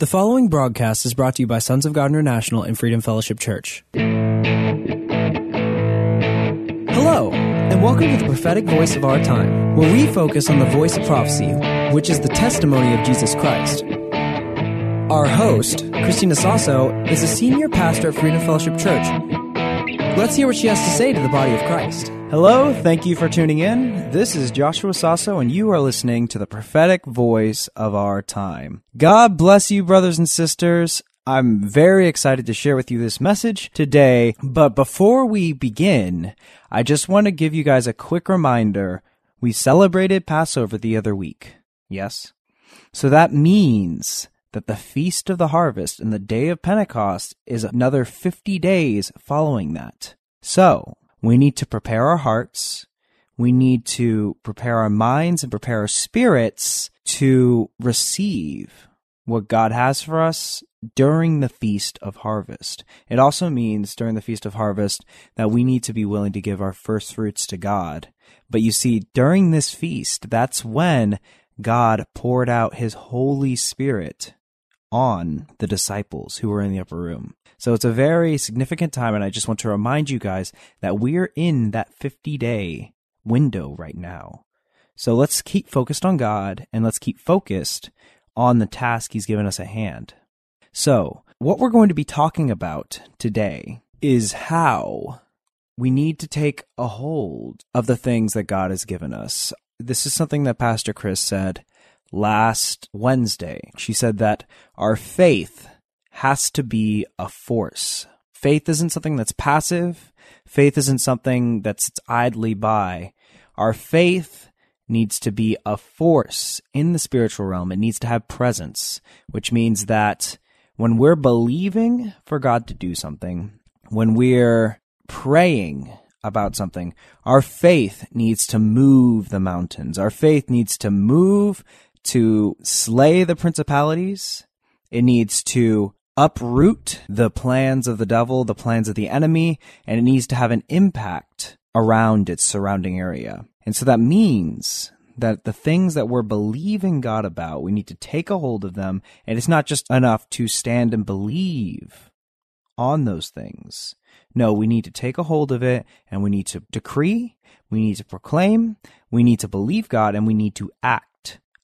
The following broadcast is brought to you by Sons of God International and Freedom Fellowship Church. Hello, and welcome to the prophetic voice of our time, where we focus on the voice of prophecy, which is the testimony of Jesus Christ. Our host, Christina Sasso, is a senior pastor at Freedom Fellowship Church. Let's hear what she has to say to the body of Christ. Hello, thank you for tuning in. This is Joshua Sasso, and you are listening to the prophetic voice of our time. God bless you, brothers and sisters. I'm very excited to share with you this message today, but before we begin, I just want to give you guys a quick reminder. We celebrated Passover the other week. Yes? So that means that the Feast of the Harvest and the day of Pentecost is another 50 days following that. So, we need to prepare our hearts. We need to prepare our minds and prepare our spirits to receive what God has for us during the Feast of Harvest. It also means during the Feast of Harvest that we need to be willing to give our first fruits to God. But you see, during this feast, that's when God poured out his Holy Spirit on the disciples who were in the upper room. So it's a very significant time, and I just want to remind you guys that we're in that 50 day window right now. So let's keep focused on God and let's keep focused on the task He's given us at hand. So, what we're going to be talking about today is how we need to take a hold of the things that God has given us. This is something that Pastor Chris said last Wednesday. She said that our faith has to be a force. Faith isn't something that's passive. Faith isn't something that's idly by. Our faith needs to be a force in the spiritual realm. It needs to have presence, which means that when we're believing for God to do something, when we're praying about something, our faith needs to move the mountains. Our faith needs to move to slay the principalities. It needs to uproot the plans of the devil, the plans of the enemy, and it needs to have an impact around its surrounding area. And so that means that the things that we're believing God about, we need to take a hold of them. And it's not just enough to stand and believe on those things. No, we need to take a hold of it and we need to decree, we need to proclaim, we need to believe God, and we need to act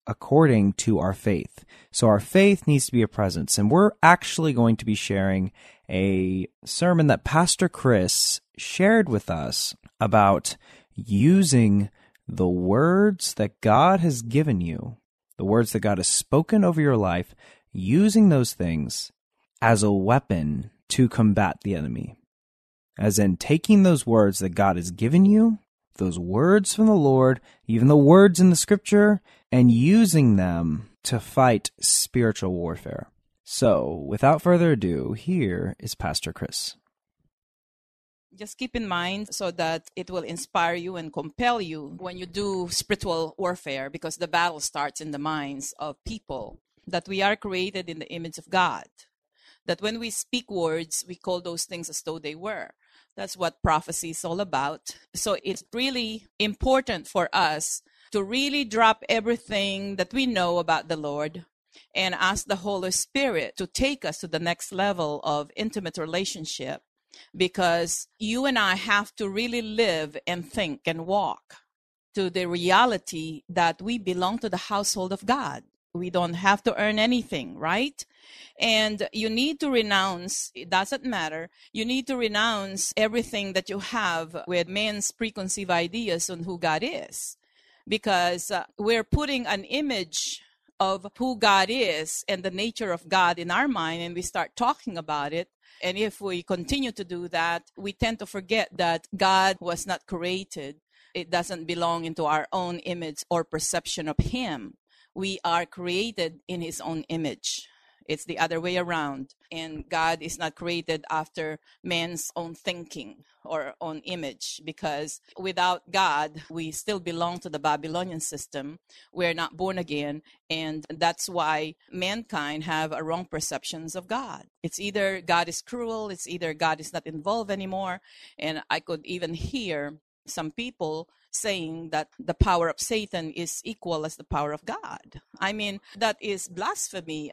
according to our faith. So our faith needs to be a presence. And we're actually going to be sharing a sermon that Pastor Chris shared with us about using the words that God has given you, the words that God has spoken over your life, using those things as a weapon to combat the enemy. As in taking those words that God has given you, those words from the Lord, even the words in the scripture, and using them to fight spiritual warfare. So, without further ado, here is Pastor Chris. Just keep in mind so that it will inspire you and compel you when you do spiritual warfare because the battle starts in the minds of people that we are created in the image of God. That when we speak words, we call those things as though they were. That's what prophecy is all about. So it's really important for us to really drop everything that we know about the Lord and ask the Holy Spirit to take us to the next level of intimate relationship because you and I have to really live and think and walk to the reality that we belong to the household of God. We don't have to earn anything, right? And you need to renounce, it doesn't matter, you need to renounce everything that you have with men's preconceived ideas on who God is because uh, we're putting an image of who God is and the nature of God in our mind, and we start talking about it. And if we continue to do that, we tend to forget that God was not created. It doesn't belong into our own image or perception of Him. We are created in His own image. It's the other way around. And God is not created after man's own thinking or own image because without God, we still belong to the Babylonian system. We're not born again. And that's why mankind have a wrong perceptions of God. It's either God is cruel, it's either God is not involved anymore. And I could even hear some people saying that the power of Satan is equal as the power of God. I mean, that is blasphemy.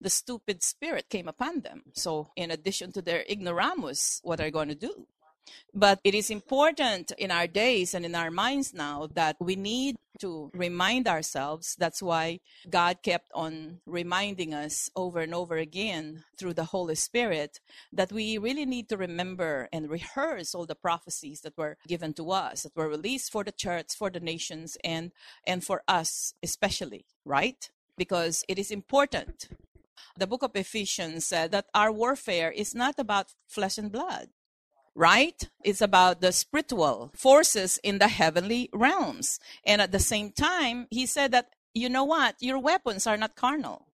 the stupid spirit came upon them. So, in addition to their ignoramus, what are they going to do? But it is important in our days and in our minds now that we need to remind ourselves. That's why God kept on reminding us over and over again through the Holy Spirit that we really need to remember and rehearse all the prophecies that were given to us, that were released for the church, for the nations, and, and for us especially, right? Because it is important. The book of Ephesians said that our warfare is not about flesh and blood right? It's about the spiritual forces in the heavenly realms. And at the same time, he said that, you know what? Your weapons are not carnal,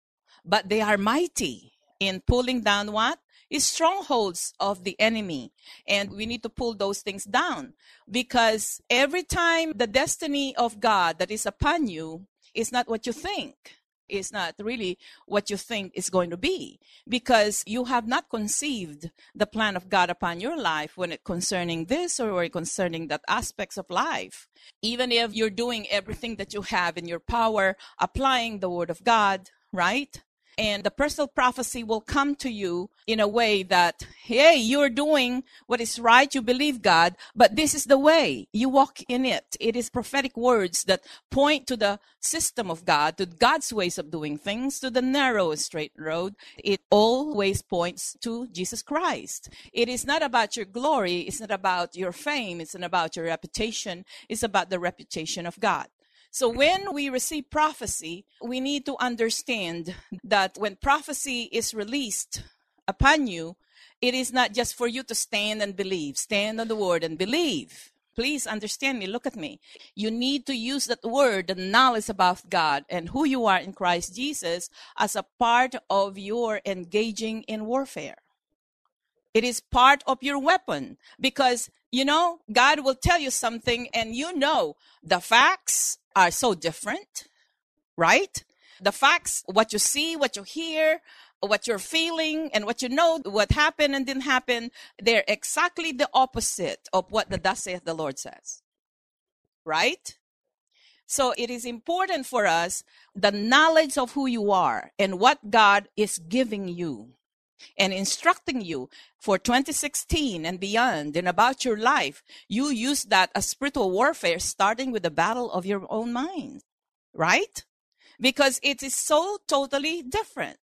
but they are mighty in pulling down what? Is strongholds of the enemy. And we need to pull those things down because every time the destiny of God that is upon you is not what you think is not really what you think is going to be because you have not conceived the plan of God upon your life when it concerning this or concerning that aspects of life. Even if you're doing everything that you have in your power, applying the word of God, right? And the personal prophecy will come to you in a way that, hey, you're doing what is right, you believe God, but this is the way. You walk in it. It is prophetic words that point to the system of God, to God's ways of doing things, to the narrow straight road. It always points to Jesus Christ. It is not about your glory, it's not about your fame, it's not about your reputation, it's about the reputation of God. So when we receive prophecy, we need to understand that when prophecy is released upon you, it is not just for you to stand and believe, stand on the word and believe. Please understand me, look at me. You need to use that word, the knowledge about God and who you are in Christ Jesus, as a part of your engaging in warfare. It is part of your weapon because, you know, God will tell you something and you know the facts are so different, right? The facts, what you see, what you hear, what you're feeling, and what you know, what happened and didn't happen, they're exactly the opposite of what the thus saith the Lord says. Right? So it is important for us the knowledge of who you are and what God is giving you and instructing you for 2016 and beyond and about your life, you use that as spiritual warfare, starting with the battle of your own mind, right? Because it is so totally different.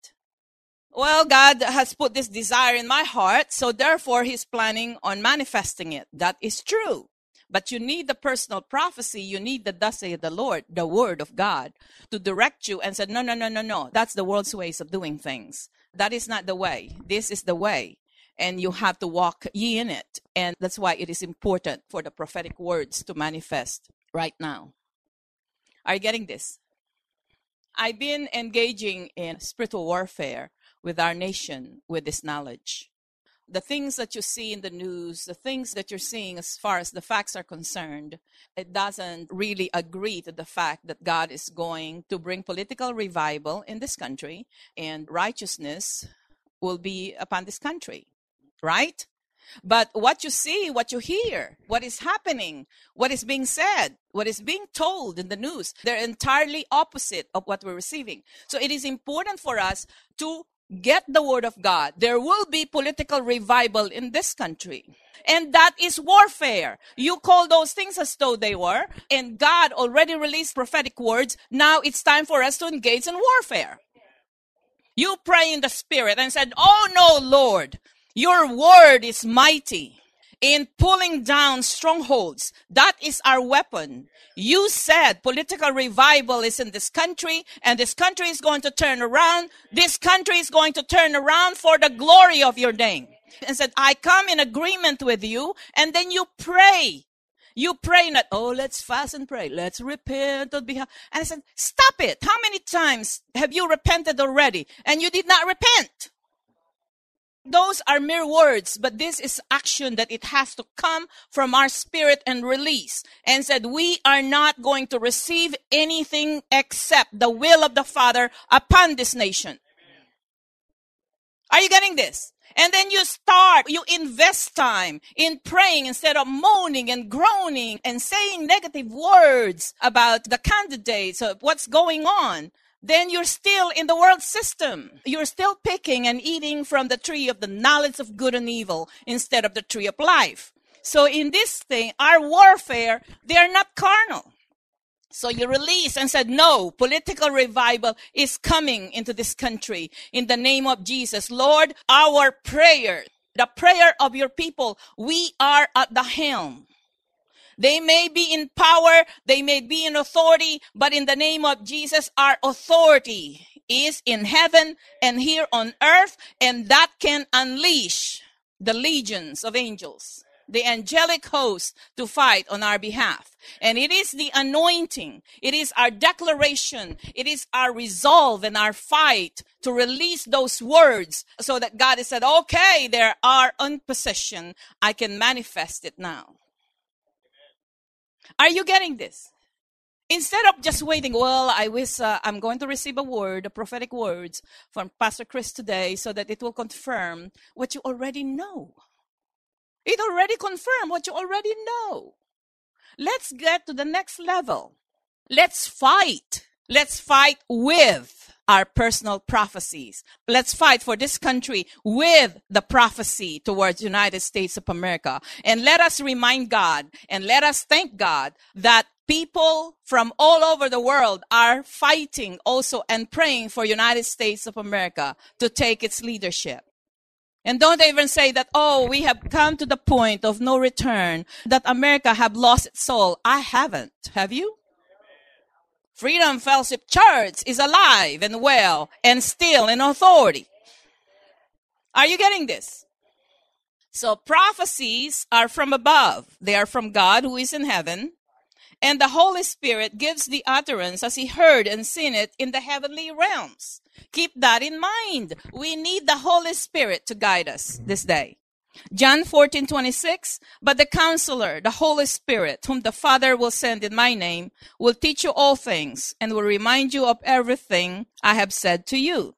Well, God has put this desire in my heart, so therefore He's planning on manifesting it. That is true. But you need the personal prophecy. You need the thus saith the Lord, the word of God, to direct you and say, no, no, no, no, no. That's the world's ways of doing things. That is not the way. This is the way. And you have to walk ye in it. And that's why it is important for the prophetic words to manifest right now. Are you getting this? I've been engaging in spiritual warfare with our nation with this knowledge the things that you see in the news, the things that you're seeing as far as the facts are concerned, it doesn't really agree to the fact that God is going to bring political revival in this country and righteousness will be upon this country, right? But what you see, what you hear, what is happening, what is being said, what is being told in the news, they're entirely opposite of what we're receiving. So it is important for us to get the word of God. There will be political revival in this country. And that is warfare. You call those things as though they were. And God already released prophetic words. Now it's time for us to engage in warfare. You pray in the spirit and said, Oh no, Lord, your word is mighty in pulling down strongholds. That is our weapon. You said political revival is in this country and this country is going to turn around. This country is going to turn around for the glory of your name. And said, I come in agreement with you. And then you pray. You pray not, oh, let's fast and pray. Let's repent on behalf. And I said, stop it. How many times have you repented already? And you did not repent those are mere words, but this is action that it has to come from our spirit and release. And said, we are not going to receive anything except the will of the Father upon this nation. Are you getting this? And then you start, you invest time in praying instead of moaning and groaning and saying negative words about the candidates of what's going on. Then you're still in the world system. You're still picking and eating from the tree of the knowledge of good and evil instead of the tree of life. So in this thing, our warfare, they are not carnal. So you release and said, no, political revival is coming into this country in the name of Jesus. Lord, our prayer, the prayer of your people, we are at the helm. They may be in power, they may be in authority, but in the name of Jesus, our authority is in heaven and here on earth, and that can unleash the legions of angels, the angelic host to fight on our behalf. And it is the anointing, it is our declaration, it is our resolve and our fight to release those words so that God has said, okay, there are in possession. I can manifest it now. Are you getting this? Instead of just waiting, well, I wish uh, I'm going to receive a word, a prophetic words from Pastor Chris today so that it will confirm what you already know. It already confirmed what you already know. Let's get to the next level. Let's fight. Let's fight with our personal prophecies. Let's fight for this country with the prophecy towards United States of America. And let us remind God and let us thank God that people from all over the world are fighting also and praying for United States of America to take its leadership. And don't even say that, oh, we have come to the point of no return, that America have lost its soul. I haven't. Have you? Freedom Fellowship Church is alive and well and still in authority. Are you getting this? So prophecies are from above. They are from God who is in heaven. And the Holy Spirit gives the utterance as he heard and seen it in the heavenly realms. Keep that in mind. We need the Holy Spirit to guide us this day. John 14, 26. But the counselor, the Holy Spirit, whom the Father will send in my name, will teach you all things and will remind you of everything I have said to you.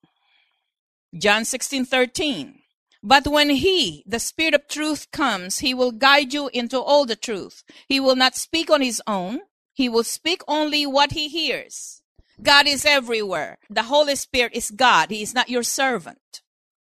John 16, 13. But when he, the Spirit of truth, comes, he will guide you into all the truth. He will not speak on his own. He will speak only what he hears. God is everywhere. The Holy Spirit is God. He is not your servant.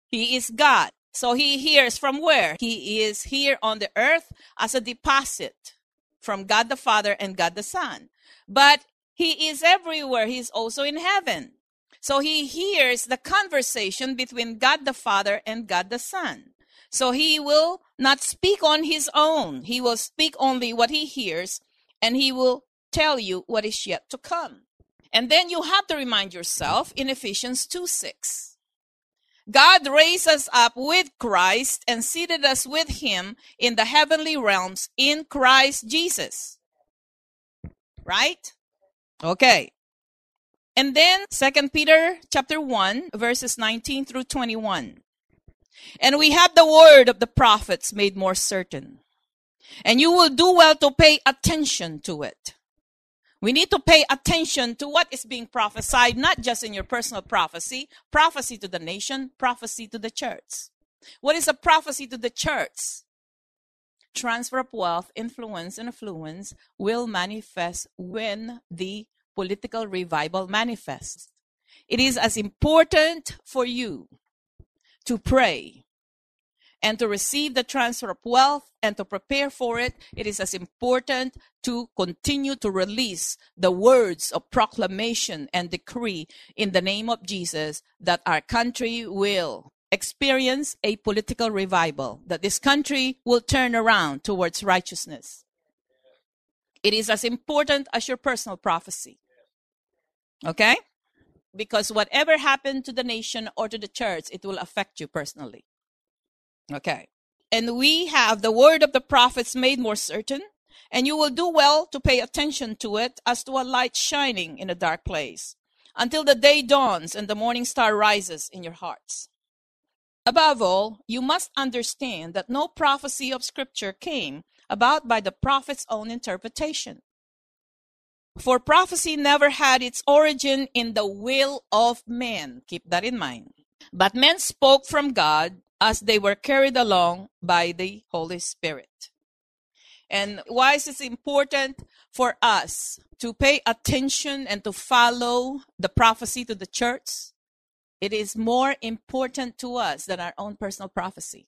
He is God. So he hears from where? He is here on the earth as a deposit from God the Father and God the Son. But he is everywhere. He's also in heaven. So he hears the conversation between God the Father and God the Son. So he will not speak on his own. He will speak only what he hears and he will tell you what is yet to come. And then you have to remind yourself in Ephesians 2 6 God raised us up with Christ and seated us with him in the heavenly realms in Christ Jesus. Right? Okay. And then Second Peter chapter 1 verses 19 through 21. And we have the word of the prophets made more certain. And you will do well to pay attention to it we need to pay attention to what is being prophesied, not just in your personal prophecy, prophecy to the nation, prophecy to the church. What is a prophecy to the church? Transfer of wealth, influence, and affluence will manifest when the political revival manifests. It is as important for you to pray and to receive the transfer of wealth and to prepare for it, it is as important to continue to release the words of proclamation and decree in the name of Jesus that our country will experience a political revival, that this country will turn around towards righteousness. It is as important as your personal prophecy. Okay? Because whatever happened to the nation or to the church, it will affect you personally. Okay. And we have the word of the prophets made more certain, and you will do well to pay attention to it as to a light shining in a dark place, until the day dawns and the morning star rises in your hearts. Above all, you must understand that no prophecy of Scripture came about by the prophet's own interpretation. For prophecy never had its origin in the will of man. Keep that in mind. But men spoke from God as they were carried along by the Holy Spirit. And why is it important for us to pay attention and to follow the prophecy to the church? It is more important to us than our own personal prophecy.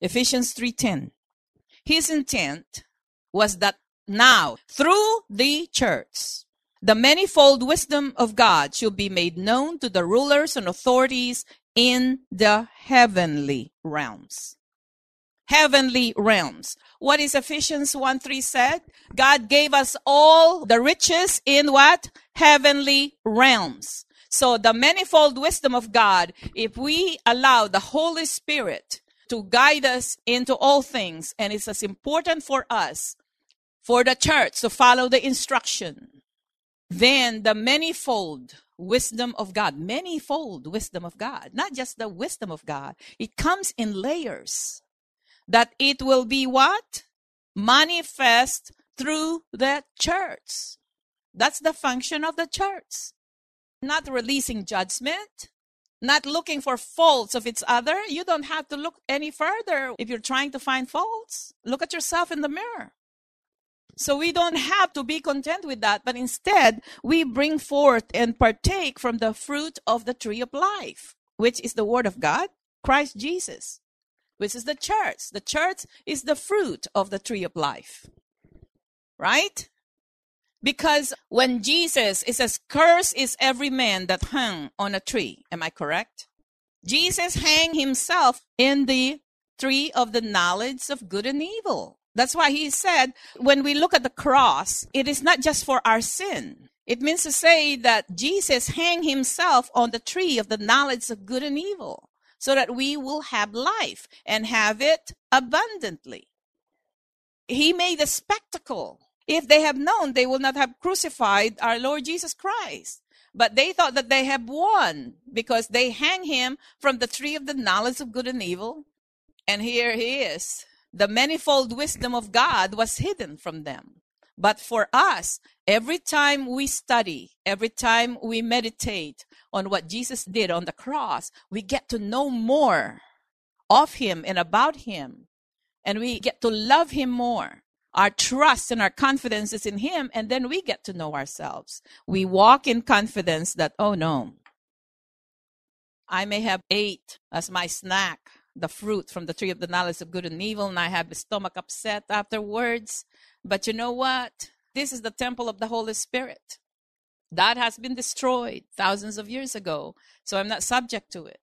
Ephesians 3:10. His intent was that now through the church the manifold wisdom of God should be made known to the rulers and authorities in the heavenly realms. Heavenly realms. What is Ephesians 1 3 said? God gave us all the riches in what? Heavenly realms. So the manifold wisdom of God, if we allow the Holy Spirit to guide us into all things, and it's as important for us, for the church to follow the instruction, then the manifold wisdom of God, manifold wisdom of God, not just the wisdom of God, it comes in layers. That it will be what? Manifest through the church. That's the function of the church. Not releasing judgment, not looking for faults of its other. You don't have to look any further if you're trying to find faults. Look at yourself in the mirror. So we don't have to be content with that, but instead we bring forth and partake from the fruit of the tree of life, which is the word of God, Christ Jesus, which is the church. The church is the fruit of the tree of life. Right? Because when Jesus, it says, curse is every man that hung on a tree. Am I correct? Jesus hang himself in the tree of the knowledge of good and evil. That's why he said, when we look at the cross, it is not just for our sin. It means to say that Jesus hang himself on the tree of the knowledge of good and evil so that we will have life and have it abundantly. He made a spectacle. If they have known, they will not have crucified our Lord Jesus Christ. But they thought that they have won because they hang him from the tree of the knowledge of good and evil. And here he is the manifold wisdom of God was hidden from them. But for us, every time we study, every time we meditate on what Jesus did on the cross, we get to know more of Him and about Him. And we get to love Him more. Our trust and our confidence is in Him, and then we get to know ourselves. We walk in confidence that, oh no, I may have ate as my snack the fruit from the tree of the knowledge of good and evil, and I have the stomach upset afterwards. But you know what? This is the temple of the Holy Spirit. That has been destroyed thousands of years ago, so I'm not subject to it.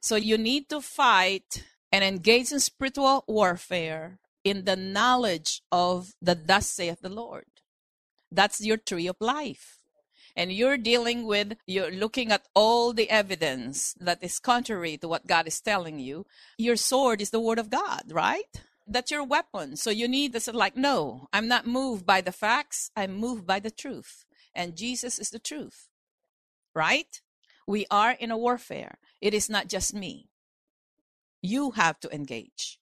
So you need to fight and engage in spiritual warfare in the knowledge of the thus saith the Lord. That's your tree of life and you're dealing with, you're looking at all the evidence that is contrary to what God is telling you, your sword is the word of God, right? That's your weapon. So you need this, like, no, I'm not moved by the facts, I'm moved by the truth. And Jesus is the truth, right? We are in a warfare. It is not just me. You have to engage.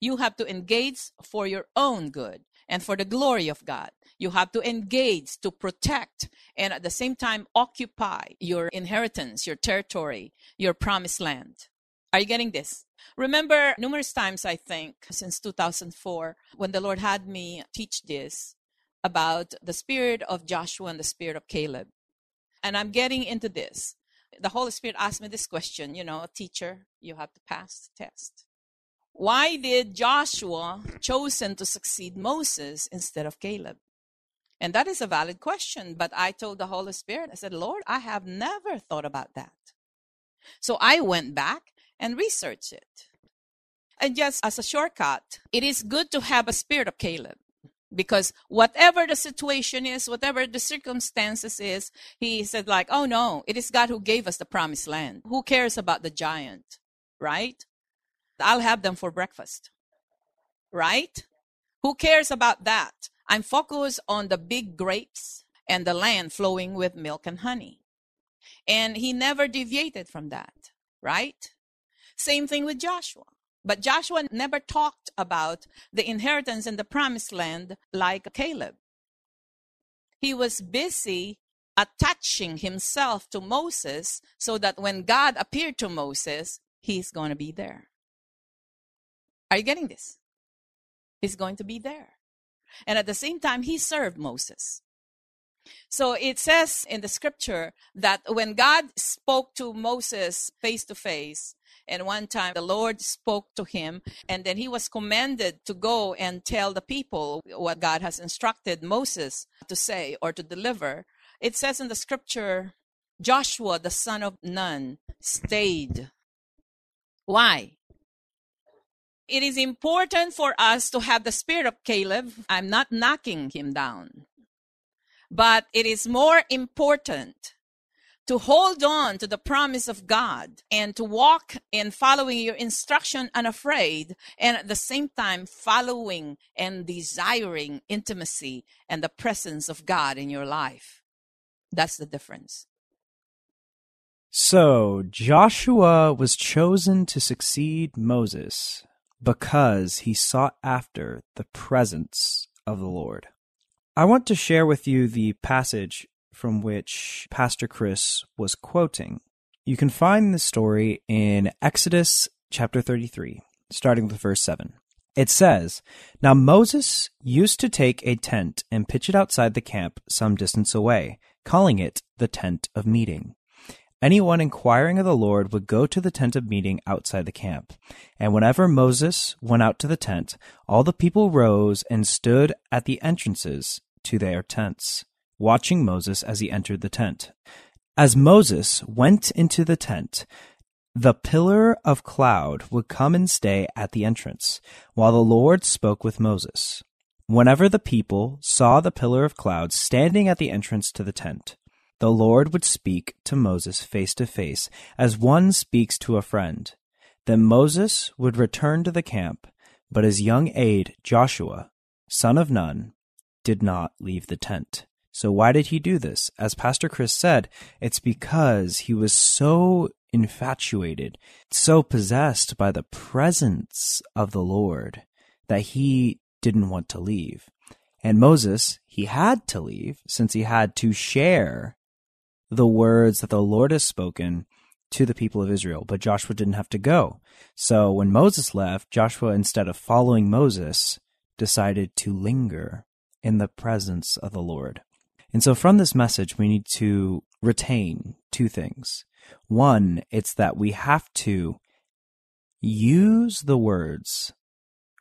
You have to engage for your own good and for the glory of God. You have to engage to protect and at the same time occupy your inheritance, your territory, your promised land. Are you getting this? Remember, numerous times, I think, since 2004, when the Lord had me teach this about the spirit of Joshua and the spirit of Caleb. And I'm getting into this. The Holy Spirit asked me this question you know, a teacher, you have to pass the test. Why did Joshua chosen to succeed Moses instead of Caleb? And that is a valid question. But I told the Holy Spirit, I said, Lord, I have never thought about that. So I went back and researched it. And just as a shortcut, it is good to have a spirit of Caleb because whatever the situation is, whatever the circumstances is, he said like, oh no, it is God who gave us the promised land. Who cares about the giant, right? I'll have them for breakfast. Right? Who cares about that? I'm focused on the big grapes and the land flowing with milk and honey. And he never deviated from that, right? Same thing with Joshua. But Joshua never talked about the inheritance in the promised land like Caleb. He was busy attaching himself to Moses so that when God appeared to Moses, he's going to be there. Are you getting this? He's going to be there. And at the same time, he served Moses. So it says in the scripture that when God spoke to Moses face to face, and one time the Lord spoke to him, and then he was commanded to go and tell the people what God has instructed Moses to say or to deliver. It says in the scripture, Joshua, the son of Nun, stayed. Why? It is important for us to have the spirit of Caleb. I'm not knocking him down. But it is more important to hold on to the promise of God and to walk in following your instruction unafraid and at the same time following and desiring intimacy and the presence of God in your life. That's the difference. So, Joshua was chosen to succeed Moses because he sought after the presence of the Lord. I want to share with you the passage from which Pastor Chris was quoting. You can find the story in Exodus chapter 33, starting with verse 7. It says, Now Moses used to take a tent and pitch it outside the camp some distance away, calling it the tent of meeting. Anyone inquiring of the Lord would go to the tent of meeting outside the camp. And whenever Moses went out to the tent, all the people rose and stood at the entrances to their tents, watching Moses as he entered the tent. As Moses went into the tent, the pillar of cloud would come and stay at the entrance, while the Lord spoke with Moses. Whenever the people saw the pillar of cloud standing at the entrance to the tent, the Lord would speak to Moses face to face, as one speaks to a friend. Then Moses would return to the camp, but his young aide, Joshua, son of Nun, did not leave the tent. So why did he do this? As Pastor Chris said, it's because he was so infatuated, so possessed by the presence of the Lord that he didn't want to leave. And Moses, he had to leave since he had to share the words that the Lord has spoken to the people of Israel, but Joshua didn't have to go. So when Moses left, Joshua, instead of following Moses, decided to linger in the presence of the Lord. And so from this message, we need to retain two things. One, it's that we have to use the words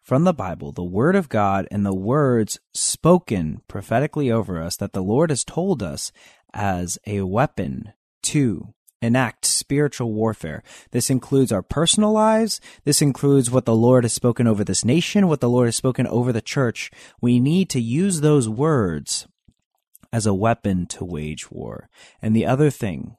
from the Bible, the Word of God, and the words spoken prophetically over us that the Lord has told us as a weapon to enact spiritual warfare. This includes our personal lives. This includes what the Lord has spoken over this nation, what the Lord has spoken over the church. We need to use those words as a weapon to wage war. And the other thing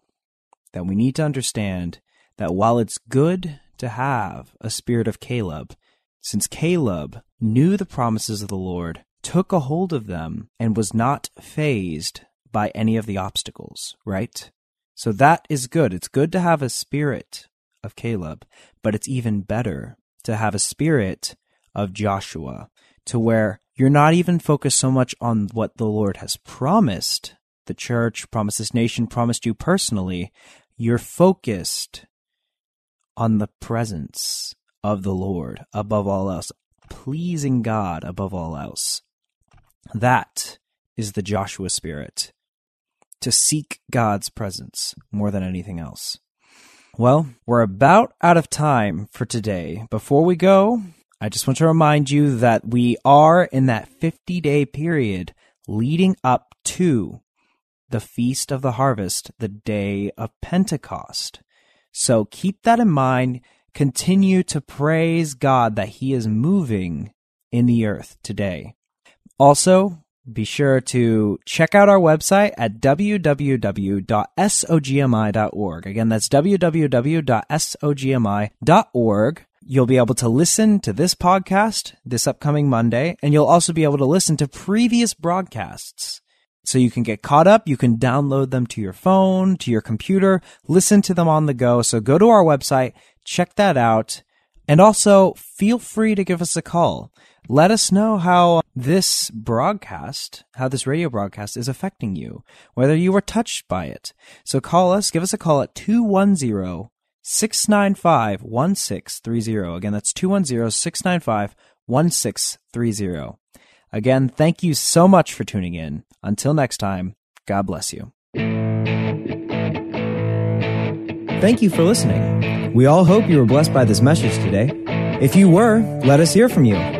that we need to understand that while it's good to have a spirit of Caleb, since Caleb knew the promises of the Lord, took a hold of them, and was not fazed by any of the obstacles, right? So that is good. It's good to have a spirit of Caleb, but it's even better to have a spirit of Joshua to where you're not even focused so much on what the Lord has promised the church, promised this nation, promised you personally. You're focused on the presence of the Lord above all else, pleasing God above all else. That is the Joshua spirit to seek God's presence more than anything else. Well, we're about out of time for today. Before we go, I just want to remind you that we are in that 50 day period leading up to the Feast of the Harvest, the day of Pentecost. So keep that in mind. Continue to praise God that He is moving in the earth today. Also, be sure to check out our website at www.sogmi.org. Again, that's www.sogmi.org. You'll be able to listen to this podcast this upcoming Monday, and you'll also be able to listen to previous broadcasts. So you can get caught up. You can download them to your phone, to your computer, listen to them on the go. So go to our website, check that out, and also feel free to give us a call let us know how this broadcast, how this radio broadcast is affecting you, whether you were touched by it. So call us, give us a call at 210 695 1630. Again, that's 210 695 1630. Again, thank you so much for tuning in. Until next time, God bless you. Thank you for listening. We all hope you were blessed by this message today. If you were, let us hear from you.